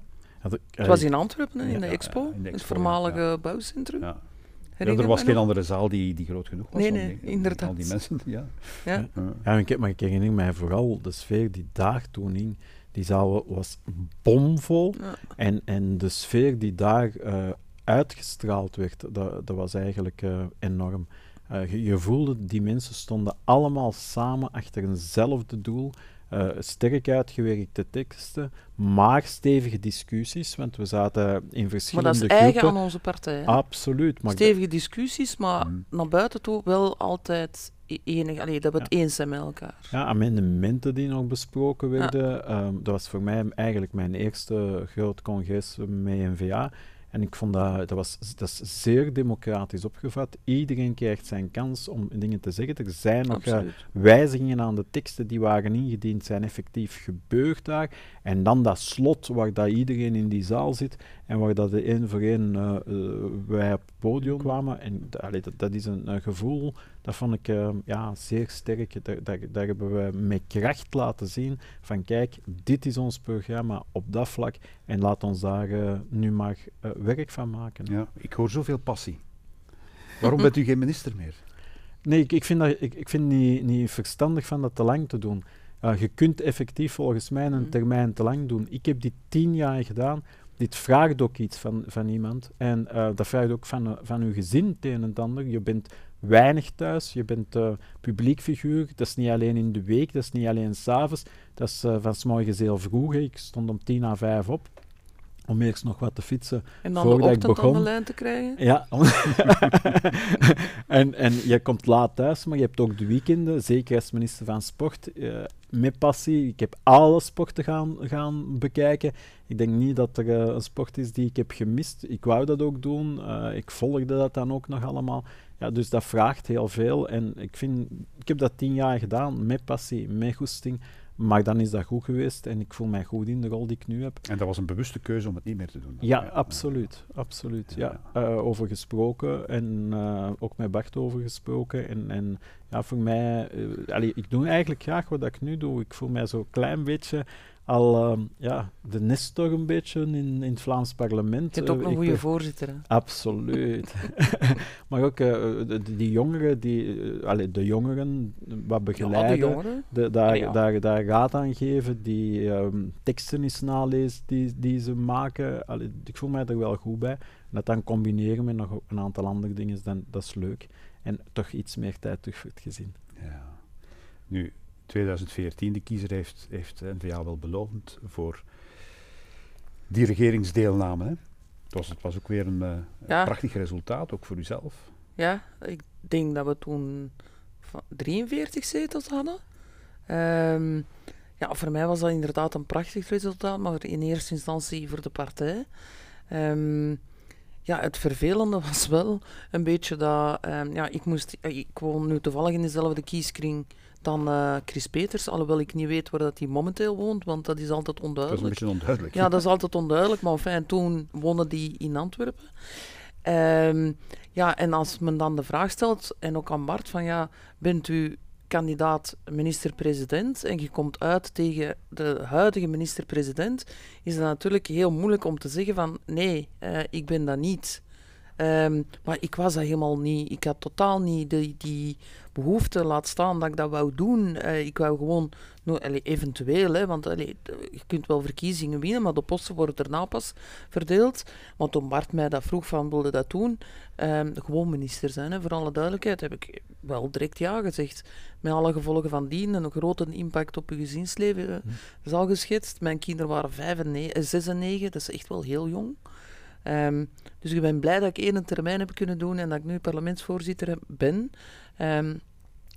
Speaker 3: Het was in Antwerpen, in
Speaker 1: Ja,
Speaker 3: de
Speaker 1: ja,
Speaker 3: expo,
Speaker 1: in de
Speaker 3: het voormalige
Speaker 1: ja.
Speaker 3: bouwcentrum.
Speaker 1: Ja. Er was geen
Speaker 3: nog?
Speaker 1: andere zaal die, die groot genoeg was.
Speaker 3: Nee,
Speaker 1: om
Speaker 3: nee,
Speaker 1: om
Speaker 3: inderdaad.
Speaker 1: Al die mensen, ja.
Speaker 3: Ja.
Speaker 1: Ja.
Speaker 4: Ja, ik, heb- maar ik herinner mij vooral de sfeer die daar toen hing. Die zaal was bomvol.
Speaker 3: Ja.
Speaker 4: En, en de sfeer die daar eh, uitgestraald werd, dat, dat was eigenlijk eh, enorm. Eh, je, je voelde, die mensen stonden allemaal samen achter eenzelfde doel. Eh, sterk uitgewerkte teksten, maar stevige discussies, want we zaten in
Speaker 3: Maar
Speaker 4: verschillende
Speaker 3: dat is eigen
Speaker 4: groepen.
Speaker 3: aan onze partij. hè.
Speaker 4: Absoluut. Maar
Speaker 3: Stevige discussies, maar
Speaker 1: Mhm.
Speaker 3: naar buiten toe wel altijd e- enig. Allee, dat we het eens zijn met elkaar.
Speaker 4: Ja, amendementen die nog besproken werden. ehm, dat was voor mij eigenlijk mijn eerste groot congres met NVA. En ik vond dat, dat, was, dat is zeer democratisch opgevat. Iedereen krijgt zijn kans om dingen te zeggen. Er zijn nog eh, wijzigingen aan de teksten die waren ingediend, zijn effectief gebeurd daar. En dan dat slot waar dat iedereen in die zaal zit en waar dat de één voor één wij op het podium kwamen. En allee, dat, dat is een, een gevoel, dat vond ik eh, ja, zeer sterk. Daar, daar, daar hebben we met kracht laten zien van kijk, dit is ons programma op dat vlak en laat ons daar eh, nu maar werk van maken.
Speaker 1: Ja, ik hoor zoveel passie. Waarom bent u geen minister meer?
Speaker 4: Nee, ik, ik vind, dat, ik, ik vind niet, niet verstandig van dat te lang te doen. Uh, je kunt effectief volgens mij een
Speaker 3: Mhm.
Speaker 4: termijn te lang doen. Ik heb dit tien jaar gedaan. Dit vraagt ook iets van, van iemand. En uh, dat vraagt ook van, van uw gezin het een en ander. Je bent weinig thuis, je bent uh, publiek figuur. Dat is niet alleen in de week, dat is niet alleen s'avonds. Dat is uh, van morgens heel vroeg. Ik stond om tien à vijf op om eerst nog wat te fietsen.
Speaker 3: En dan de
Speaker 4: voordat ik
Speaker 3: ochtend
Speaker 4: begon.
Speaker 3: aan de lijn te krijgen.
Speaker 4: Ja, en, en je komt laat thuis, maar je hebt ook de weekenden, zeker als minister van Sport, eh, met passie. Ik heb alle sporten gaan, gaan bekijken. Ik denk niet dat er eh, een sport is die ik heb gemist. Ik wou dat ook doen. Eh, ik volgde dat dan ook nog allemaal. Ja, dus dat vraagt heel veel. En ik, vind, ik heb dat tien jaar gedaan, met passie, met goesting. Maar dan is dat goed geweest en ik voel mij goed in de rol die ik nu heb.
Speaker 1: En dat was een bewuste keuze om het niet meer te doen.
Speaker 4: Ja, absoluut. absoluut ja.
Speaker 1: Ja.
Speaker 4: Eh, over gesproken en eh, ook met Bart over gesproken. En, en ja, voor mij, eh, allee, ik doe eigenlijk graag wat ik nu doe. Ik voel mij zo'n klein beetje al ehm, ja, de Nestor een beetje in, in het Vlaams parlement.
Speaker 3: Je bent ook
Speaker 4: Eh,
Speaker 3: een goede
Speaker 4: ben-
Speaker 3: voorzitter. Hè?
Speaker 4: Absoluut. maar ook eh, de- die jongeren, die, allee, de jongeren wat
Speaker 3: Ja, de
Speaker 4: begeleiden.
Speaker 3: jongeren.
Speaker 4: De, daar,
Speaker 3: ja.
Speaker 4: daar, daar raad aan geven, die ehm, teksten eens nalezen die, die ze maken. Allee, ik voel mij er wel goed bij. En dat dan combineren met nog een aantal andere dingen, dan, dat is leuk. En toch iets meer tijd terug voor het gezin.
Speaker 1: Ja. Nu, 2014, de kiezer heeft, heeft N-VA wel beloond voor die regeringsdeelname. Hè? Het, was, het was ook weer een, eh, een
Speaker 3: Ja.
Speaker 1: prachtig resultaat, ook voor uzelf.
Speaker 3: Ja, ik denk dat we toen van 43 zetels hadden. Ehm, ja, voor mij was dat inderdaad een prachtig resultaat, maar in eerste instantie voor de partij. Ehm, ja, het vervelende was wel een beetje dat... ehm, ja, ik, moest, ik woon nu toevallig in dezelfde kieskring dan uh, Chris Peters. Alhoewel ik niet weet waar dat hij momenteel woont, want dat is altijd onduidelijk.
Speaker 1: Dat is een beetje onduidelijk.
Speaker 3: Ja, dat is altijd onduidelijk. Maar enfin, toen woonde die in Antwerpen. Um, ja, en als men dan de vraag stelt, en ook aan Bart, van ja, bent u kandidaat minister-president en je komt uit tegen de huidige minister-president, is het natuurlijk heel moeilijk om te zeggen van nee, uh, ik ben dat niet. Um, maar ik was dat helemaal niet. Ik had totaal niet die, die behoefte, laat staan dat ik dat wou doen. Uh, ik wou gewoon, no, allee, eventueel, hè, want allee, je kunt wel verkiezingen winnen, maar de posten worden daarna pas verdeeld. Want toen Bart mij dat vroeg van wilde dat doen, um, gewoon minister zijn, hè, voor alle duidelijkheid, heb ik wel direct ja gezegd. Met alle gevolgen van dien en een grote impact op je gezinsleven uh, is al geschetst. Mijn kinderen waren vijf en negen, zes en negen, dat is echt wel heel jong. Um, dus ik ben blij dat ik één termijn heb kunnen doen en dat ik nu parlementsvoorzitter ben. Um,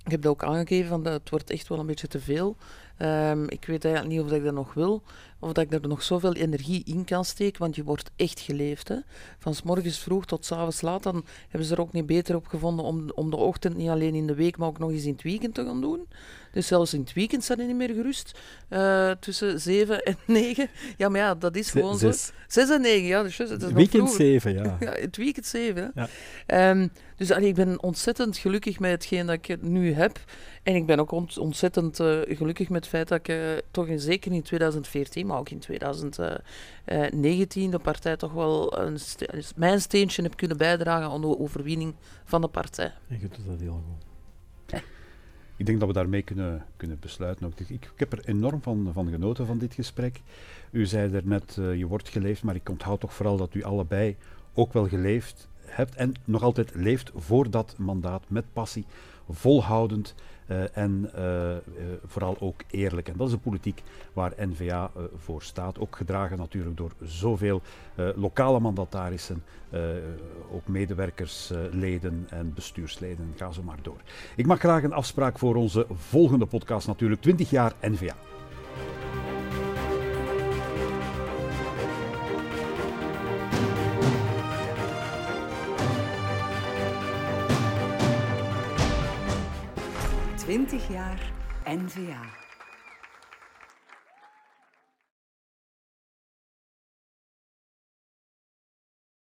Speaker 3: ik heb dat ook aangegeven, van dat het wordt echt wel een beetje te veel. Um, ik weet eigenlijk niet of ik dat nog wil, of dat ik er nog zoveel energie in kan steken, want je wordt echt geleefd. Hè. Van s morgens vroeg tot s avonds laat, dan hebben ze er ook niet beter op gevonden om, om de ochtend niet alleen in de week, maar ook nog eens in het weekend te gaan doen. Dus zelfs in het weekend staat hij niet meer gerust. Uh, tussen 7 en 9. Ja, maar ja, dat is gewoon
Speaker 4: Zes.
Speaker 3: zo. 6 en 9, ja. Dus is
Speaker 4: weekend 7, ja.
Speaker 3: ja. Het weekend 7. Ja. Um, dus allee, ik ben ontzettend gelukkig met hetgeen dat ik nu heb. En ik ben ook ont ontzettend uh, gelukkig met het feit dat ik uh, toch in, zeker in 2014, maar ook in 2019, de partij toch wel een ste mijn steentje heb kunnen bijdragen aan de overwinning van de partij.
Speaker 4: En je doet dat heel goed.
Speaker 1: Ik denk dat we daarmee kunnen, kunnen besluiten. Ook. Ik, ik heb er enorm van, van genoten van dit gesprek. U zei er net, uh, je wordt geleefd, maar ik onthoud toch vooral dat u allebei ook wel geleefd hebt en nog altijd leeft voor dat mandaat met passie, volhoudend uh, en uh, uh, vooral ook eerlijk. En dat is de politiek waar N-VA voor staat. Ook gedragen natuurlijk door zoveel lokale mandatarissen, ook medewerkers, leden en bestuursleden. Ga zo maar door. Ik maak graag een afspraak voor onze volgende podcast natuurlijk, 20 jaar N-VA.
Speaker 2: Twintig jaar NVA.